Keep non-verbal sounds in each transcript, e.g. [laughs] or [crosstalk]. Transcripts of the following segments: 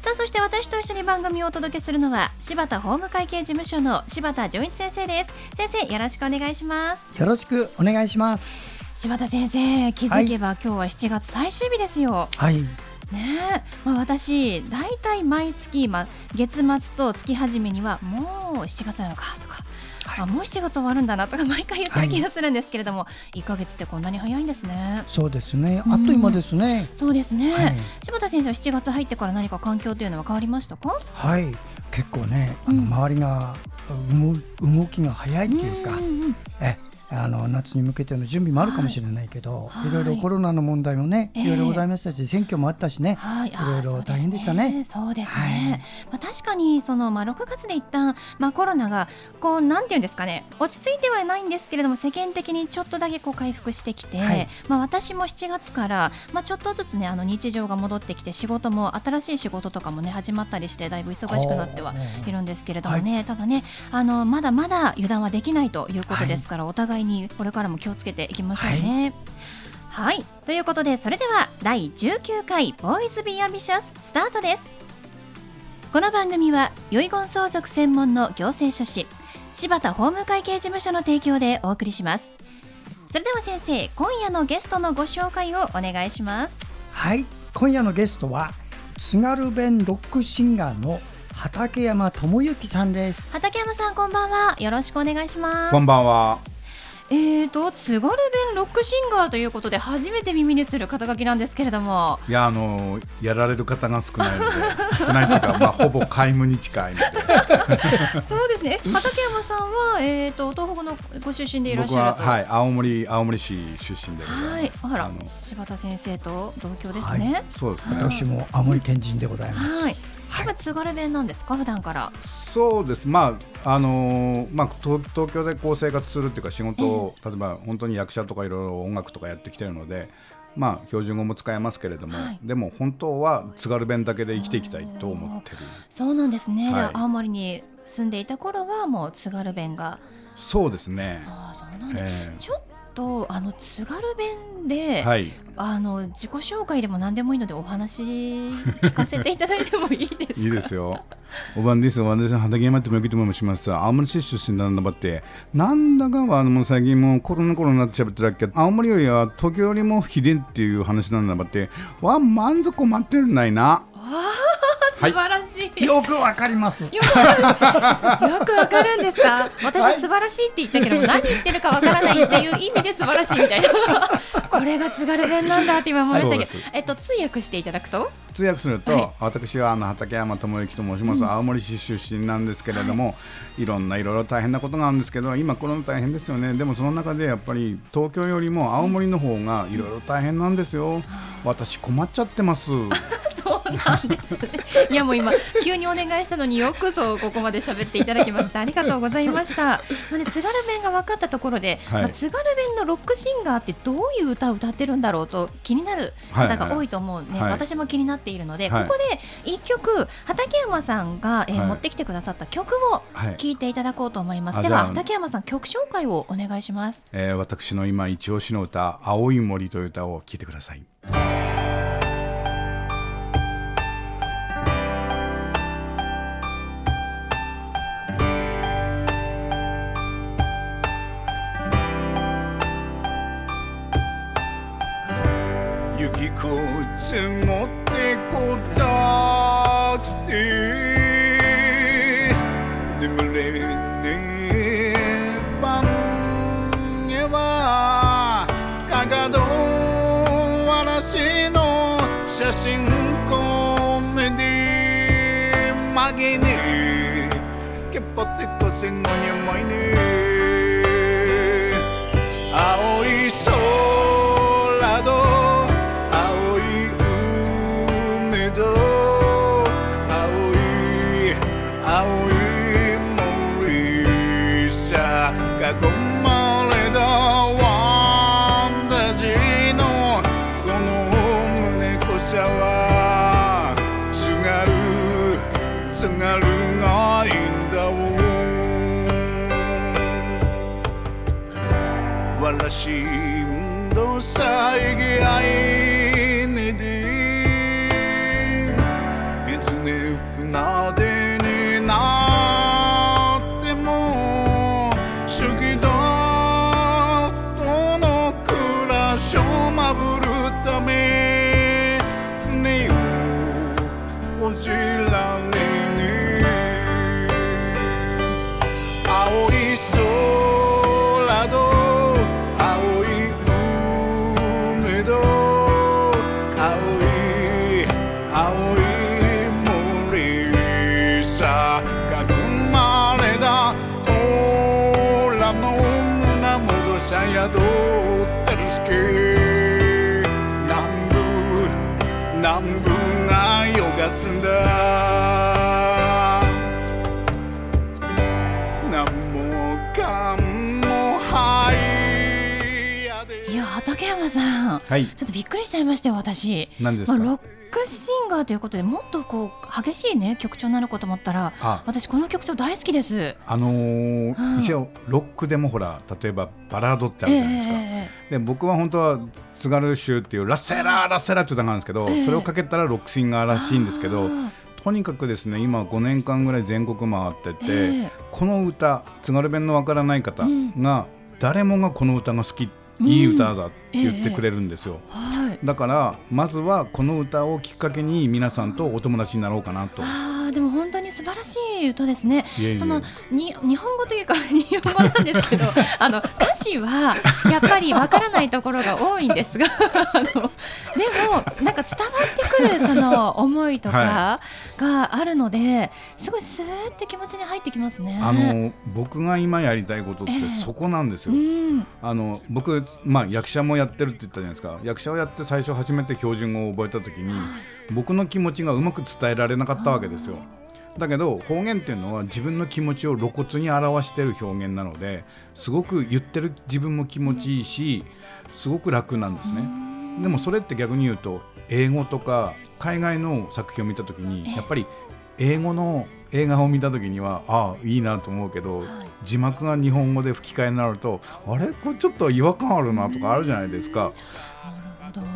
さあそして私と一緒に番組をお届けするのは柴田法務会計事務所の柴田純一先生です。先生よろしくお願いします。よろしくお願いします。柴田先生気づけば、今日は7月最終日ですよ。はい。ねまあ、私、大体毎月、まあ、月末と月始めにはもう7月なのかとか、はい、あもう7月終わるんだなとか毎回言ってる気がするんですけれども、はい、1か月ってこんなに早いんですね。そうですね。あっという間ですね。うん、そうですね、はい、柴田先生は7月入ってから何か環境というのは変わりましたか？はい。結構ねあの周りが動きが早いというか、うんうんうん、えあの夏に向けての準備もあるかもしれないけど、はい、いろいろコロナの問題もね、いろいろございましたし、選挙もあったしね、はい、いろいろ大変でしたね。そうですね。まあ確かにそのまあ6月で一旦まあコロナがこうなんていうんですかね、落ち着いてはないんですけれども世間的にちょっとだけこう回復してきて、はい、まあ私も7月からまあちょっとずつねあの日常が戻ってきて仕事も新しい仕事とかもね始まったりしてだいぶ忙しくなってはいるんですけれどもね、ただねあのまだまだ油断はできないということですから、お互いにこれからも気をつけていきましょうね。はい、はい、ということでそれでは第19回ボーイズビーアンビシャススタートです。この番組は遺言相続専門の行政書士柴田法務会計事務所の提供でお送りします。それでは先生今夜のゲストのご紹介をお願いします。はい。今夜のゲストは津軽弁ロックシンガーの畠山智之さんです。畠山さんこんばんは。よろしくお願いします。こんばんはえーと津軽弁ロックシンガーということで初めて耳にする肩書きなんですけれども。いやあのやられる方が少ないので少ないというか、まあ、ほぼ皆無に近いので。[laughs] そうですね。畠山さんは、えーと、東北のご出身でいらっしゃるはい青森青森市出身ではい。あら柴田先生と同郷ですね、はい、そうですね。私も青森県人でございます、はいやっぱ津軽弁なんですか？普段から。そうです。まああのー、まあ東東京でこう生活するっていうか仕事を、例えば本当に役者とかいろいろ音楽とかやってきてるのでまあ標準語も使えますけれども、はい、でも本当は津軽弁だけで生きていきたいと思ってる。そうなんですね、はい、青森に住んでいた頃はもう津軽弁が。そうですね。あそうなんです、えー、ちょっとあの津軽弁で、はい、あの自己紹介でも何でもいいのでお話聞かせていただいてもいいですか？[laughs] いいですよ。おばんです私は畑山ってもよきともします。青森市出身なんだばって。なんだかはあの最近もコロナコロナになって喋ってるっけ。青森よりは東京よりもひでっていう話なんだばって。わ満足待ってるないな素晴らしい、はい、よくわかります。よくわかる。んですか？私素晴らしいって言ったけど、何言ってるかわからないっていう意味で素晴らしいみたいな。[laughs] これが津軽弁なんだって今思いましたけど。えっと通訳していただくと？通訳すると、はい、私はあの畠山智之と申します、うん、青森市出身なんですけれども、はい、いろんないろいろ大変なことがあるんですけど今コロナ大変ですよね。でもその中でやっぱり東京よりも青森の方がいろいろ大変なんですよ、私困っちゃってますなんですね。いやもう今急にお願いしたのによくぞここまで喋っていただきました。ありがとうございました。まあね津軽弁が分かったところで、はい、まあ、津軽弁のロックシンガーってどういう歌を歌ってるんだろうと気になる方が多いと思うね。はいはい、私も気になっているので、ここで一曲畠山さんが、えー持ってきてくださった曲を聞いていただこうと思います。では畠山さん曲紹介をお願いします。えー、私の今一押しの歌青い森という歌を聞いてください。積もってこたきて。眠れねばんやはかがどわらしの写真コメディ曲げねけっぽってこせんごにゃまいね。わらしいえぎあい山さん。はい。ちょっとびっくりしちゃいましたよ私。何ですか、まあ、ロックシンガーということでもっとこう激しいね曲調になるかと思ったらあ。私この曲調大好きです。あのーうん。一応ロックでもほら例えばバラードってあるじゃないですか、えで僕は本当は津軽州っていうラッセラーラッセラーって歌があるんですけど、ええ。それをかけたらロックシンガーらしいんですけどあとにかくですね今5年間ぐらい全国回ってて、ええ。この歌津軽弁のわからない方うん。が、誰もがこの歌が好きいい歌だって言ってくれるんですよ、はい。だからまずはこの歌をきっかけに皆さんとお友達になろうかなと。本当に素晴らしい歌ですね。いえいえそのに日本語というか [laughs] 日本語なんですけど [laughs] あの歌詞はやっぱりわからないところが多いんですが [laughs] あのでもなんか伝わってくるその思いとかがあるので、すごいスーって気持ちに入ってきますね。あの僕が今やりたいことってええそこなんですよ。うんあの僕、まあ、役者もやってるって言ったじゃないですか役者をやって最初初めて標準語を覚えた時に僕の気持ちがうまく伝えられなかったわけですよ。だけど方言っていうのは自分の気持ちを露骨に表してる表現なのですごく言ってる自分も気持ちいいしすごく楽なんですね。でもそれって逆に言うと英語とか海外の作品を見た時にやっぱり英語の映画を見た時にはああいいなと思うけど、字幕が日本語で吹き替えになるとあれ？これちょっと違和感あるなとかあるじゃないですか。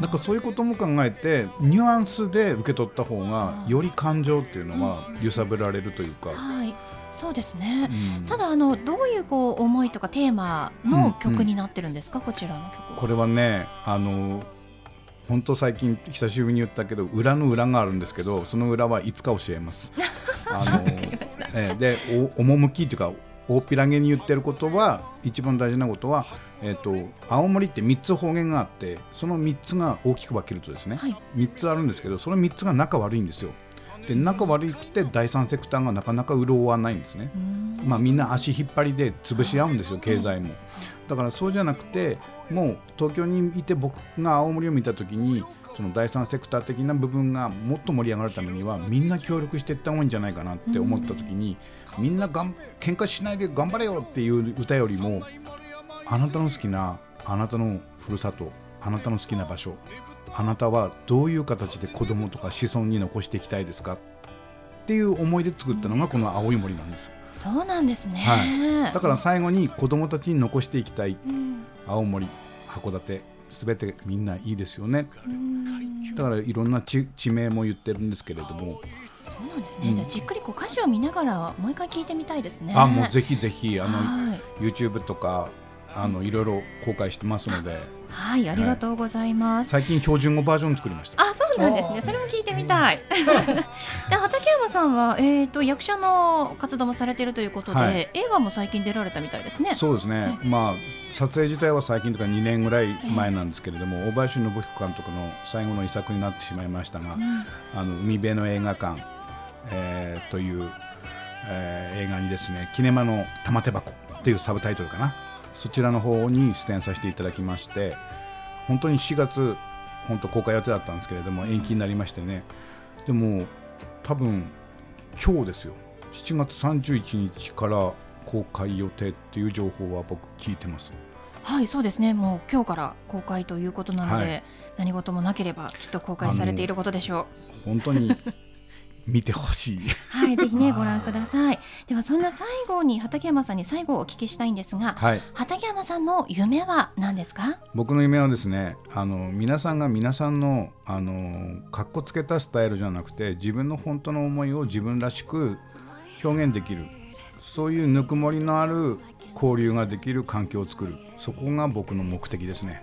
なんかそういうことも考えてニュアンスで受け取った方がより感情っていうのは揺さぶられるというか。はいそうですね。うんただあのどういうこう思いとかテーマの曲になってるんですか、こちらの曲は。これはねあの本当最近久しぶりに言ったけど裏の裏があるんですけどその裏はいつか教えます。[laughs] あのえーでお趣というか大っぴらげに言ってることは一番大事なことは、えー、と青森って3つ方言があってその3つが大きく分けるとですね、はい3つあるんですけどその3つが仲悪いんですよ。で仲悪くて第三セクターがなかなか潤わないんですね。まあ、みんな足引っ張りで潰し合うんですよ経済も。だからそうじゃなくてもう東京にいて僕が青森を見た時にその第三セクター的な部分がもっと盛り上がるためにはみんな協力していった方がいいんじゃないかなって思った時にみんながん喧嘩しないで頑張れよっていう歌よりもあなたの好きなあなたのふるさとあなたの好きな場所あなたはどういう形で子供とか子孫に残していきたいですかっていう思いで作ったのがこの青い森なんです。そうなんですね。はい、だから最後に子供たちに残していきたいうん青森函館すべてみんないいですよね。うん。だからいろんな地地名も言ってるんですけれども、そうなんですね。じゃあじっくりこう歌詞を見ながらもう一回聞いてみたいですね。あもうぜひぜひあのはい、YouTube とかあのいろいろ公開してますので。はい、ありがとうございます。最近標準語バージョン作りました。あ、そうなんですね。それも聞いてみたい。[laughs] で、畠山さんは、えっ、と、役者の活動もされているということで、はい。映画も最近出られたみたいですね。そうですね。まあ撮影自体は最近とか2年ぐらい前なんですけれども大林信彦監督の最後の遺作になってしまいましたが、あの海辺の映画館、えーという、えー映画にですね「キネマの玉手箱」っていうサブタイトルかな。そちらの方に出演させていただきまして本当に4月本当公開予定だったんですけれども延期になりましてね。でも多分今日ですよ。7月31日から公開予定っていう情報は僕聞いてます。はい、そうですね。もう今日から公開ということなので、はい。何事もなければきっと公開されていることでしょ本当に見てほしいう。はい、ぜひね、ご覧ください。では、そんな最後に畠山さんに最後お聞きしたいんですが、はい畠山さんの夢は何ですか？僕の夢はですねあの皆さんが皆さんのあのかっこつけたスタイルじゃなくて自分の本当の思いを自分らしく表現できるそういうぬくもりのある交流ができる環境を作るそこが僕の目的ですね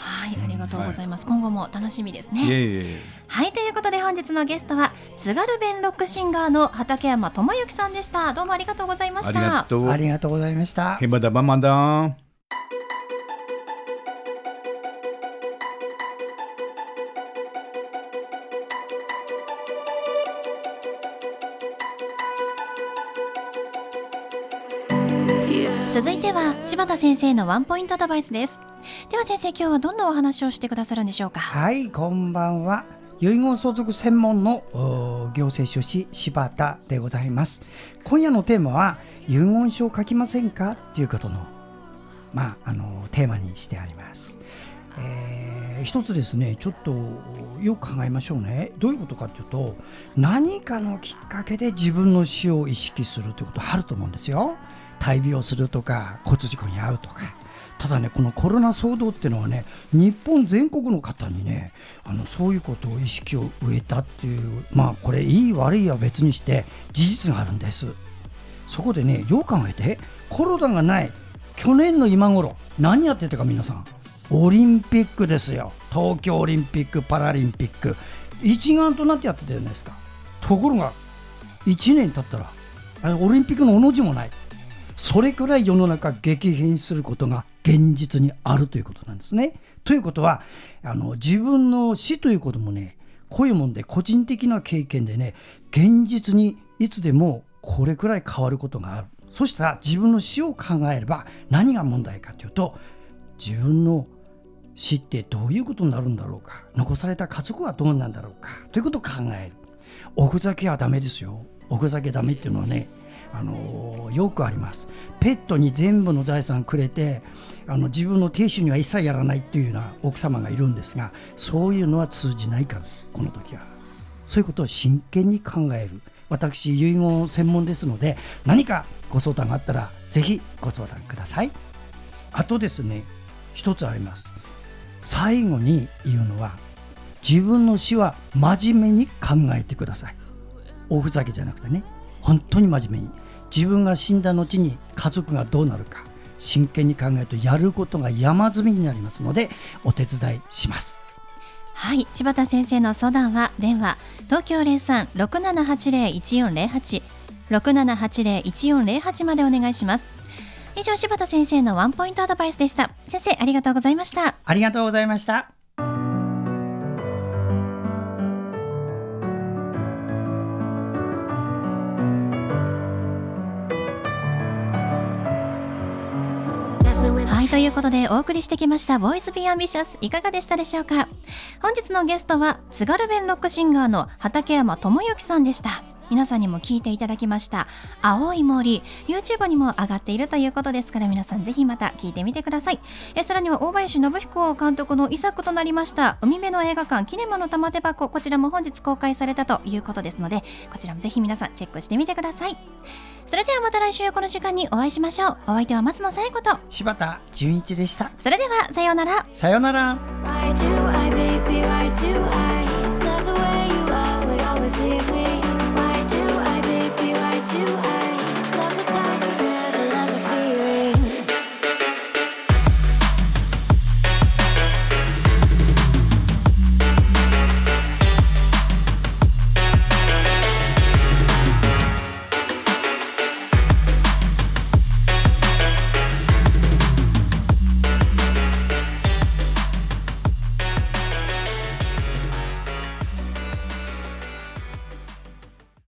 はいありがとうございます、はい、今後も楽しみですね。いえいえ。はいということで本日のゲストは津軽弁ロックシンガーの畠山智之さんでした。どうもありがとうございました。ありがとう。ございました。ヘバダバマダ続いては柴田先生のワンポイントアドバイスですでは先生今日はどんなお話をしてくださるんでしょうか？はいこんばんは。遺言相続専門の行政書士柴田でございます。今夜のテーマは遺言書を書きませんか？ということのまああのテーマにしてあります。えー、一つですねちょっとよく考えましょうね。どういうことかというと何かのきっかけで自分の死を意識するということあると思うんですよ。大病するとか交通事故に遭うとか。ただねこのコロナ騒動っていうのはね日本全国の方にねあのそういうことを意識を植えたっていうまあこれいい悪いは別にして事実があるんです。そこでねよう考えてコロナがない去年の今頃何やってたか皆さん。オリンピックですよ。東京オリンピック・パラリンピック。一丸となってやってたじゃないですか。ところが1年経ったらオリンピックのおの字もない。それくらい世の中激変することが現実にあるということなんですね。ということはあの自分の死ということもねこういうもんで個人的な経験でね現実にいつでもこれくらい変わることがある。そしたら自分の死を考えれば何が問題かというと自分の死ってどういうことになるんだろうか。残された家族はどうなんだろうか。ということを考える。おふざけはダメですよ。おふざけダメっていうのはねあのよくあります。ペットに全部の財産くれてあの自分の亭主には一切やらないっていうような奥様がいるんですがそういうのは通じないからこの時は。そういうことを真剣に考える。私遺言専門ですので何かご相談があったらぜひご相談ください。あとですね一つあります。最後に言うのは自分の死は真面目に考えてください。おふざけじゃなくてね本当に真面目に。自分が死んだ後に家族がどうなるか真剣に考えるとやることが山積みになりますのでお手伝いします。はい柴田先生の相談は電話東京03-6780-1408 6780-1408までお願いします。以上柴田先生のワンポイントアドバイスでした。先生ありがとうございました。ありがとうございましたことでお送りしてきました「 Voice Be Ambitious いかがでしたでしょうか？本日のゲストは津軽弁ロックシンガーの畠山智之さんでした。皆さんにも聞いていただきました「青い森」YouTube にも上がっているということですから皆さんぜひまた聞いてみてください。えさらには大林信彦監督の遺作となりました海辺の映画館キネマの玉手箱こちらも本日公開されたということですのでこちらもぜひ皆さんチェックしてみてください。それではまた来週この時間にお会いしましょう。お相手は松野紗友子と。柴田純一でした。それではさようなら。さようなら